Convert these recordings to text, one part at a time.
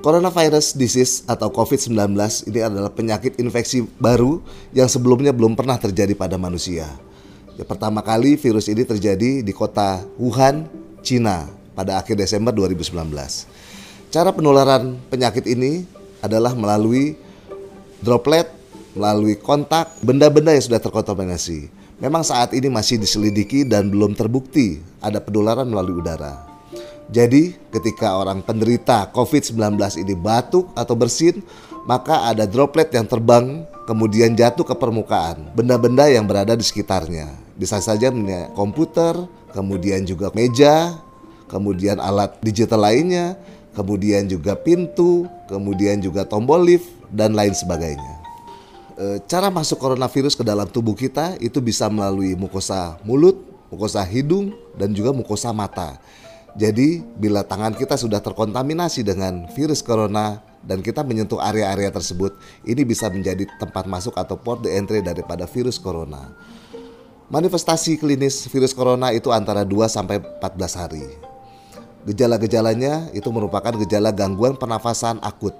Coronavirus disease atau COVID-19 ini adalah penyakit infeksi baru yang sebelumnya belum pernah terjadi pada manusia. Ya, pertama kali virus ini terjadi di kota Wuhan, Cina pada akhir Desember 2019. Cara penularan penyakit ini adalah melalui droplet, melalui kontak, benda-benda yang sudah terkontaminasi. Memang saat ini masih diselidiki dan belum terbukti ada penularan melalui udara. Jadi, ketika orang penderita COVID-19 ini batuk atau bersin, maka ada droplet yang terbang kemudian jatuh ke permukaan, benda-benda yang berada di sekitarnya. Bisa saja komputer, kemudian juga meja, kemudian alat digital lainnya, kemudian juga pintu, kemudian juga tombol lift, dan lain sebagainya. E, cara masuk coronavirus ke dalam tubuh kita itu bisa melalui mukosa mulut, mukosa hidung, dan juga mukosa mata. Jadi, bila tangan kita sudah terkontaminasi dengan virus corona dan kita menyentuh area-area tersebut, ini bisa menjadi tempat masuk atau port de entry daripada virus corona. Manifestasi klinis virus corona itu antara 2 sampai 14 hari. Gejala-gejalanya itu merupakan gejala gangguan pernafasan akut.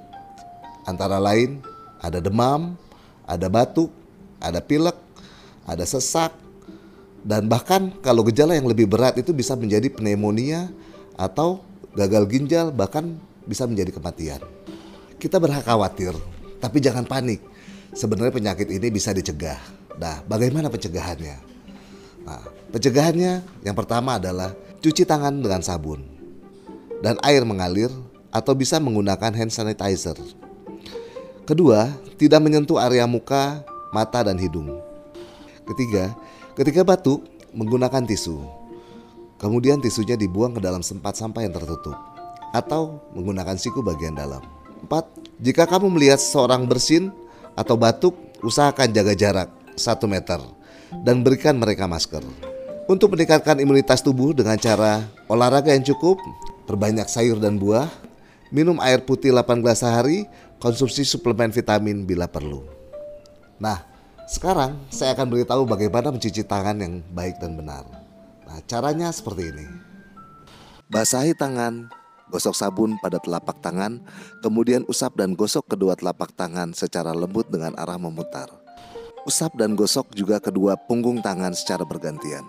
Antara lain ada demam, ada batuk, ada pilek, ada sesak, dan bahkan kalau gejala yang lebih berat itu bisa menjadi pneumonia atau gagal ginjal bahkan bisa menjadi kematian. Kita berhak khawatir, tapi jangan panik. Sebenarnya penyakit ini bisa dicegah. Nah, bagaimana pencegahannya? Nah, pencegahannya yang pertama adalah cuci tangan dengan sabun dan air mengalir atau bisa menggunakan hand sanitizer. Kedua, tidak menyentuh area muka, mata, dan hidung. Ketiga, Ketika batuk, menggunakan tisu. Kemudian tisunya dibuang ke dalam tempat sampah yang tertutup atau menggunakan siku bagian dalam. 4. Jika kamu melihat seorang bersin atau batuk, usahakan jaga jarak 1 meter dan berikan mereka masker. Untuk meningkatkan imunitas tubuh dengan cara olahraga yang cukup, perbanyak sayur dan buah, minum air putih 8 gelas sehari, konsumsi suplemen vitamin bila perlu. Nah, sekarang saya akan beritahu bagaimana mencuci tangan yang baik dan benar. Nah, caranya seperti ini. Basahi tangan, gosok sabun pada telapak tangan, kemudian usap dan gosok kedua telapak tangan secara lembut dengan arah memutar. Usap dan gosok juga kedua punggung tangan secara bergantian.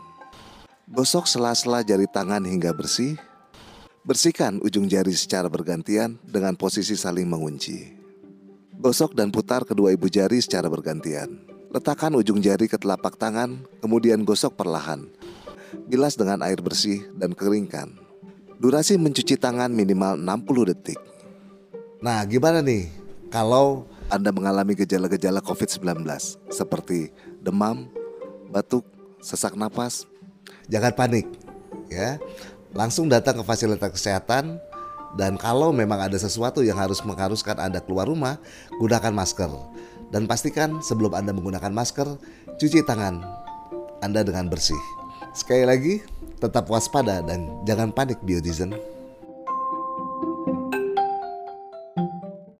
Gosok sela-sela jari tangan hingga bersih. Bersihkan ujung jari secara bergantian dengan posisi saling mengunci. Gosok dan putar kedua ibu jari secara bergantian. Letakkan ujung jari ke telapak tangan, kemudian gosok perlahan. Bilas dengan air bersih dan keringkan. Durasi mencuci tangan minimal 60 detik. Nah, gimana nih kalau Anda mengalami gejala-gejala COVID-19 seperti demam, batuk, sesak napas? Jangan panik, ya. Langsung datang ke fasilitas kesehatan dan kalau memang ada sesuatu yang harus mengharuskan Anda keluar rumah, gunakan masker. Dan pastikan sebelum Anda menggunakan masker, cuci tangan Anda dengan bersih. Sekali lagi, tetap waspada dan jangan panik biotizen.